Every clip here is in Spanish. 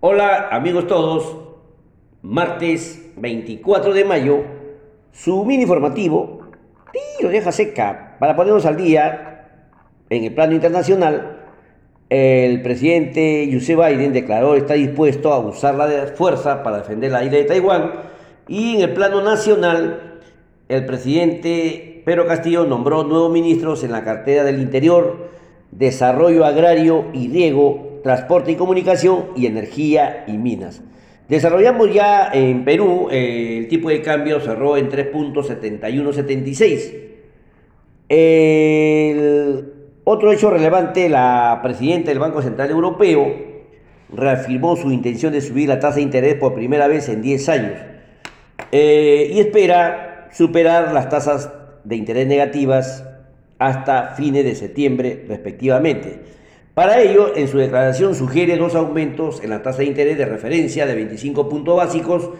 Hola amigos todos, martes 24 de mayo, su mini informativo, tiro deja seca, para ponernos al día en el plano internacional, el presidente José Biden declaró está dispuesto a usar la fuerza para defender la isla de Taiwán. Y en el plano nacional, el presidente Pedro Castillo nombró nuevos ministros en la cartera del Interior, Desarrollo Agrario y Riego transporte y comunicación y energía y minas. Desarrollamos ya en Perú, eh, el tipo de cambio cerró en 3.7176. El otro hecho relevante, la presidenta del Banco Central Europeo reafirmó su intención de subir la tasa de interés por primera vez en 10 años eh, y espera superar las tasas de interés negativas hasta fines de septiembre respectivamente. Para ello, en su declaración sugiere dos aumentos en la tasa de interés de referencia de 25 puntos básicos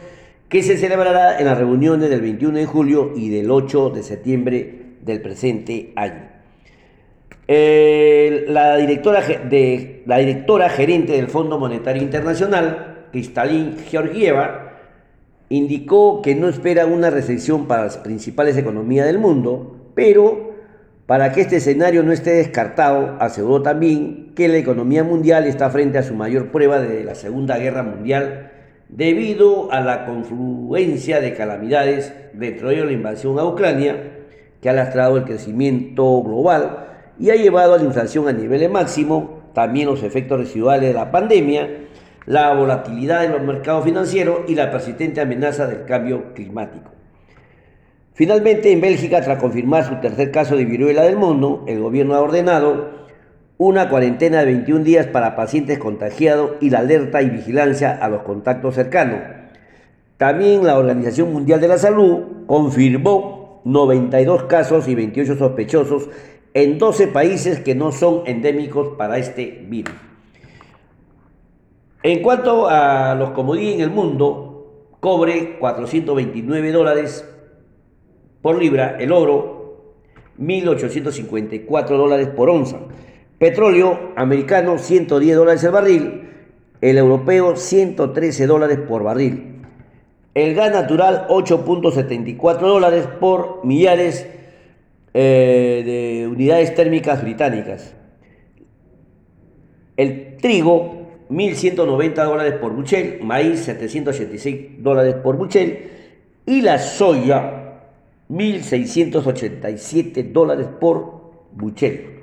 que se celebrará en las reuniones del 21 de julio y del 8 de septiembre del presente año. la, directora de, la directora gerente del Fondo Monetario Internacional, Kristalin Georgieva, indicó que no espera una recesión para las principales economías del mundo, pero para que este escenario no esté descartado, aseguró también que la economía mundial está frente a su mayor prueba desde la Segunda Guerra Mundial debido a la confluencia de calamidades, dentro de la invasión a Ucrania, que ha lastrado el crecimiento global y ha llevado a la inflación a niveles máximo, también los efectos residuales de la pandemia, la volatilidad en los mercados financieros y la persistente amenaza del cambio climático. Finalmente, en Bélgica, tras confirmar su tercer caso de viruela del mundo, el gobierno ha ordenado una cuarentena de 21 días para pacientes contagiados y la alerta y vigilancia a los contactos cercanos. También la Organización Mundial de la Salud confirmó 92 casos y 28 sospechosos en 12 países que no son endémicos para este virus. En cuanto a los comodín en el mundo, cobre 429 dólares por libra, el oro 1.854 dólares por onza, petróleo americano 110 dólares el barril, el europeo 113 dólares por barril, el gas natural 8.74 dólares por millares eh, de unidades térmicas británicas, el trigo 1.190 dólares por buchel, maíz 786 dólares por buchel. Y la soya 1.687 dólares por buchel.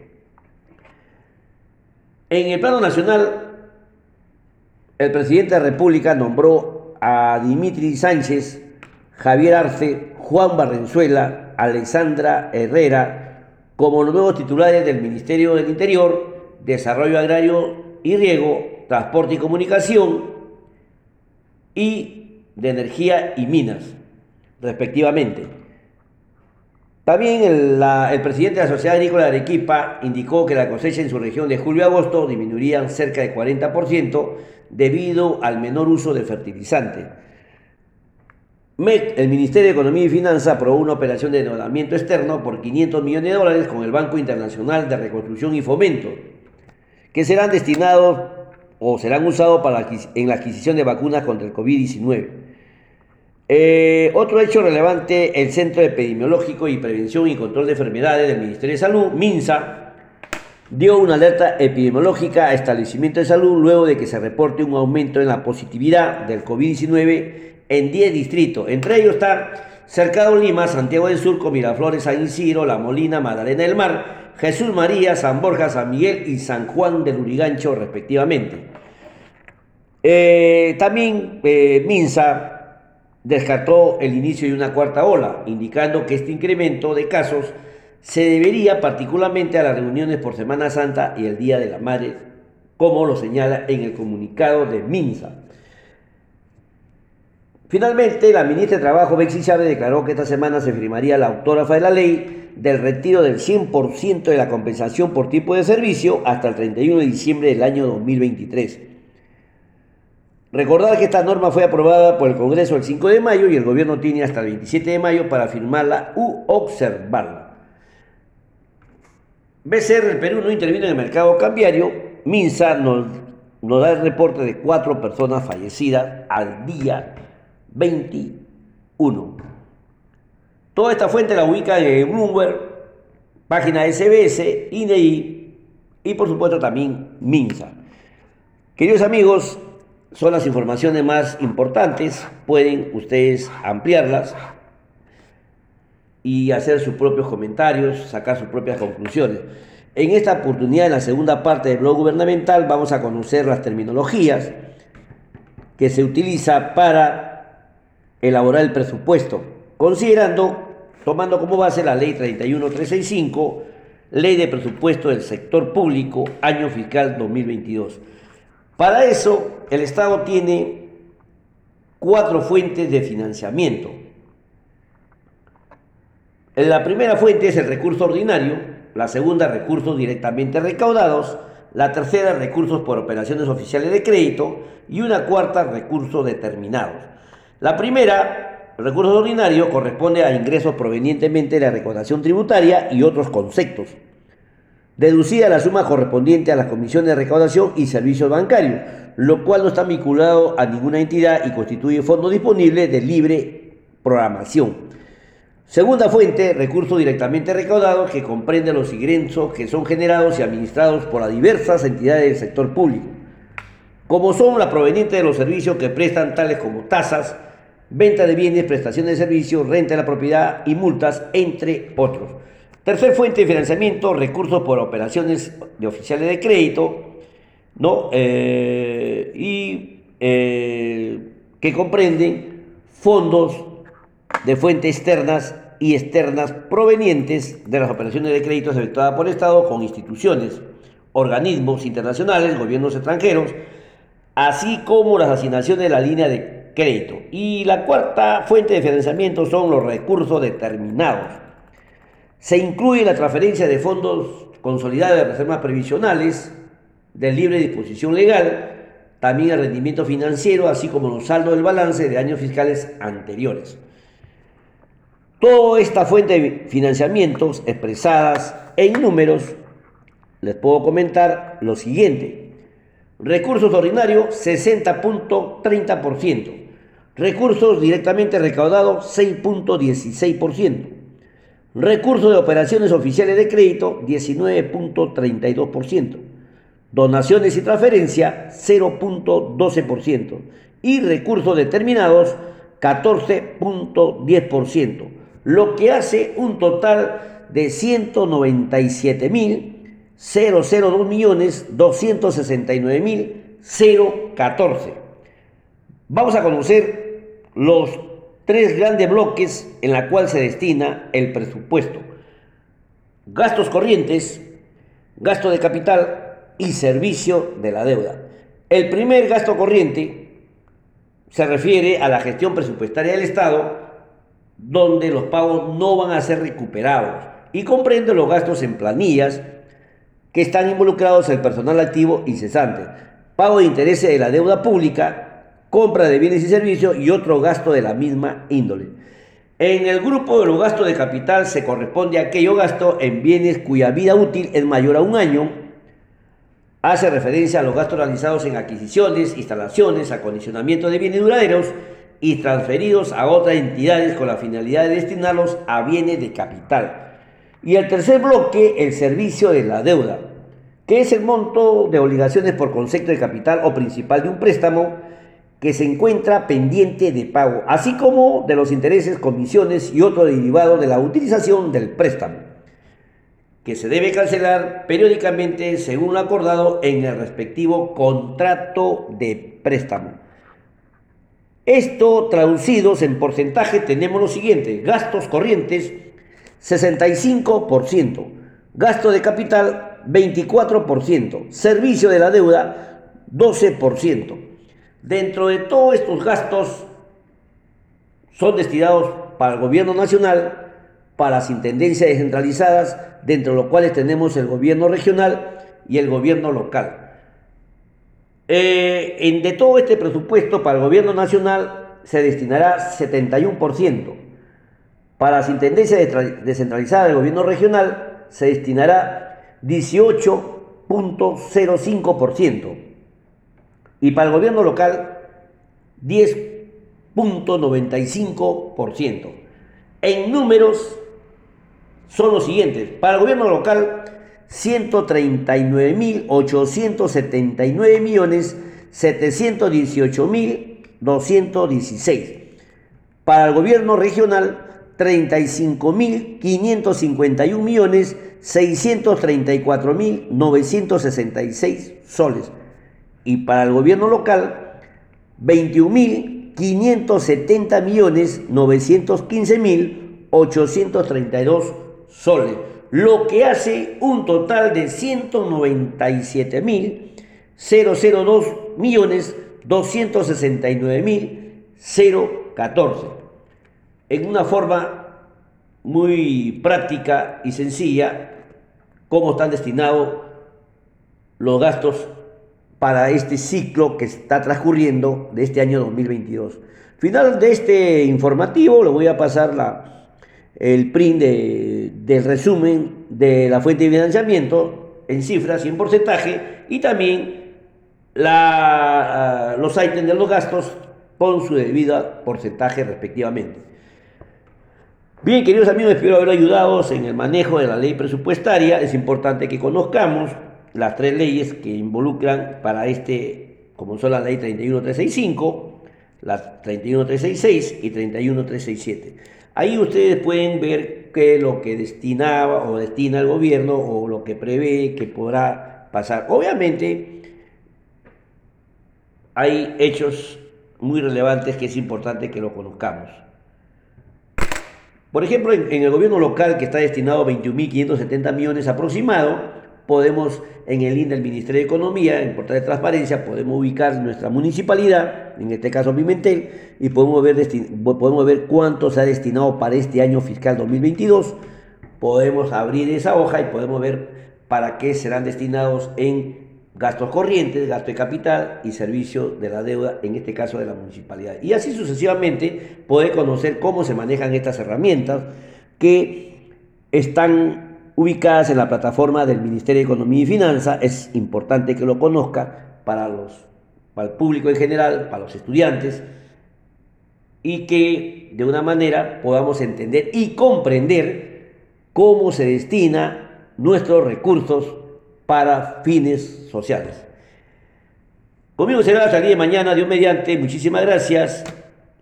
En el plano nacional, el presidente de la República nombró a Dimitri Sánchez, Javier Arce, Juan Barrenzuela, Alexandra Herrera como los nuevos titulares del Ministerio del Interior, Desarrollo Agrario y Riego, Transporte y Comunicación y de Energía y Minas, respectivamente. También el, presidente de la Sociedad Agrícola de Arequipa indicó que la cosecha en su región de julio a agosto disminuirían cerca de 40% debido al menor uso de fertilizante. MEC, el Ministerio de Economía y Finanzas, aprobó una operación de endeudamiento externo por 500 millones de dólares con el Banco Internacional de Reconstrucción y Fomento, que serán destinados o serán usados para en la adquisición de vacunas contra el COVID-19. Eh, otro hecho relevante, el Centro Epidemiológico y Prevención y Control de Enfermedades del Ministerio de Salud, MINSA, dio una alerta epidemiológica a establecimientos de salud luego de que se reporte un aumento en la positividad del COVID-19 en 10 distritos. Entre ellos está Cercado Lima, Santiago del Sur, Miraflores, San Isidro, La Molina, Magdalena del Mar, Jesús María, San Borja, San Miguel y San Juan del Urigancho, respectivamente. Eh, también eh, MINSA descartó el inicio de una cuarta ola, indicando que este incremento de casos se debería particularmente a las reuniones por Semana Santa y el Día de la Madre, como lo señala en el comunicado de MINSA. Finalmente, la ministra de Trabajo, Bexy Chávez, declaró que esta semana se firmaría la autógrafa de la ley del retiro del 100% de la compensación por tipo de servicio hasta el 31 de diciembre del año 2023. Recordar que esta norma fue aprobada por el Congreso el 5 de mayo y el gobierno tiene hasta el 27 de mayo para firmarla u observarla. BCR el Perú no interviene en el mercado cambiario. Minsa nos, da el reporte de cuatro personas fallecidas al día 21. Toda esta fuente la ubica en Bloomberg, página SBS, INEI y por supuesto también MINSA. Queridos amigos, son las informaciones más importantes, pueden ustedes ampliarlas y hacer sus propios comentarios, sacar sus propias conclusiones. En esta oportunidad, en la segunda parte del blog gubernamental, vamos a conocer las terminologías que se utiliza para elaborar el presupuesto, considerando, tomando como base la ley 31365, ley de presupuesto del sector público, año fiscal 2022. Para eso, el Estado tiene cuatro fuentes de financiamiento. La primera fuente es el recurso ordinario, la segunda recursos directamente recaudados, la tercera recursos por operaciones oficiales de crédito y una cuarta recursos determinados. La primera, recursos ordinarios, corresponde a ingresos provenientemente de la recaudación tributaria y otros conceptos, deducida la suma correspondiente a las comisiones de recaudación y servicios bancarios, lo cual no está vinculado a ninguna entidad y constituye fondo disponible de libre programación. Segunda fuente, recursos directamente recaudados que comprende los ingresos que son generados y administrados por las diversas entidades del sector público, como son las provenientes de los servicios que prestan tales como tasas, venta de bienes, prestaciones de servicios, renta de la propiedad y multas, entre otros. Tercer fuente de financiamiento, recursos por operaciones de oficiales de crédito, ¿no? Eh, y eh, que comprenden fondos de fuentes externas y externas provenientes de las operaciones de créditos efectuadas por el Estado con instituciones, organismos internacionales, gobiernos extranjeros, así como las asignaciones de la línea de crédito. Y la cuarta fuente de financiamiento son los recursos determinados. Se incluye la transferencia de fondos consolidados de reservas previsionales de libre disposición legal, también el rendimiento financiero, así como los saldos del balance de años fiscales anteriores. Toda esta fuente de financiamientos expresadas en números, les puedo comentar lo siguiente. Recursos ordinarios, 60.30%. Recursos directamente recaudados, 6.16%. Recursos de operaciones oficiales de crédito, 19.32%. Donaciones y transferencia, 0.12%. Y recursos determinados, 14.10% lo que hace un total de 197.002 millones 269.014. Vamos a conocer los tres grandes bloques en la cual se destina el presupuesto. Gastos corrientes, gasto de capital y servicio de la deuda. El primer gasto corriente se refiere a la gestión presupuestaria del Estado donde los pagos no van a ser recuperados y comprende los gastos en planillas que están involucrados el personal activo y cesante, pago de intereses de la deuda pública, compra de bienes y servicios y otro gasto de la misma índole. En el grupo de los gastos de capital se corresponde a aquello gasto en bienes cuya vida útil es mayor a un año. Hace referencia a los gastos realizados en adquisiciones, instalaciones, acondicionamiento de bienes duraderos y transferidos a otras entidades con la finalidad de destinarlos a bienes de capital. Y el tercer bloque, el servicio de la deuda, que es el monto de obligaciones por concepto de capital o principal de un préstamo que se encuentra pendiente de pago, así como de los intereses, comisiones y otro derivado de la utilización del préstamo, que se debe cancelar periódicamente según lo acordado en el respectivo contrato de préstamo. Esto traducidos en porcentaje tenemos lo siguiente, gastos corrientes 65%, gasto de capital 24%, servicio de la deuda 12%. Dentro de todos estos gastos son destinados para el gobierno nacional, para las intendencias descentralizadas, dentro de los cuales tenemos el gobierno regional y el gobierno local. Eh, en, de todo este presupuesto para el gobierno nacional se destinará 71%. Para las intendencias descentralizadas del gobierno regional se destinará 18.05%. y para el gobierno local 10.95%. En números son los siguientes. Para el gobierno local 139.879 millones 718.216. Para el gobierno regional 35.551 millones 634.966 soles. Y para el gobierno local 21.570 millones 915.832 soles lo que hace un total de 197.002 millones 269.014. En una forma muy práctica y sencilla, cómo están destinados los gastos para este ciclo que está transcurriendo de este año 2022. Final de este informativo, le voy a pasar la, el print del resumen de la fuente de financiamiento en cifras y en porcentaje y también la, ah, los ítems de los gastos con su debido porcentaje respectivamente. Bien, queridos amigos, espero haber ayudado en el manejo de la ley presupuestaria. Es importante que conozcamos las tres leyes que involucran para este, como son la ley 31365, la 31366 y 31367. Ahí ustedes pueden ver qué es lo que destinaba o destina el gobierno o lo que prevé que podrá pasar. Obviamente hay hechos muy relevantes que es importante que lo conozcamos. Por ejemplo, en, el gobierno local que está destinado a 21.570 millones aproximado, podemos en el INE del Ministerio de Economía, en portal de transparencia, podemos ubicar nuestra municipalidad, en este caso Pimentel, y podemos ver, podemos ver cuánto se ha destinado para este año fiscal 2022. Podemos abrir esa hoja y podemos ver para qué serán destinados en gastos corrientes, gasto de capital y servicio de la deuda, en este caso de la municipalidad. Y así sucesivamente poder conocer cómo se manejan estas herramientas que están ubicadas en la plataforma del Ministerio de Economía y Finanzas. Es importante que lo conozca para, los, para el público en general, para los estudiantes, y que de una manera podamos entender y comprender cómo se destina nuestros recursos para fines sociales. Conmigo será hasta el día de mañana, Dios mediante, muchísimas gracias.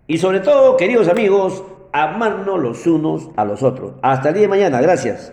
Y sobre todo, queridos amigos, amarnos los unos a los otros. Hasta el día de mañana, gracias.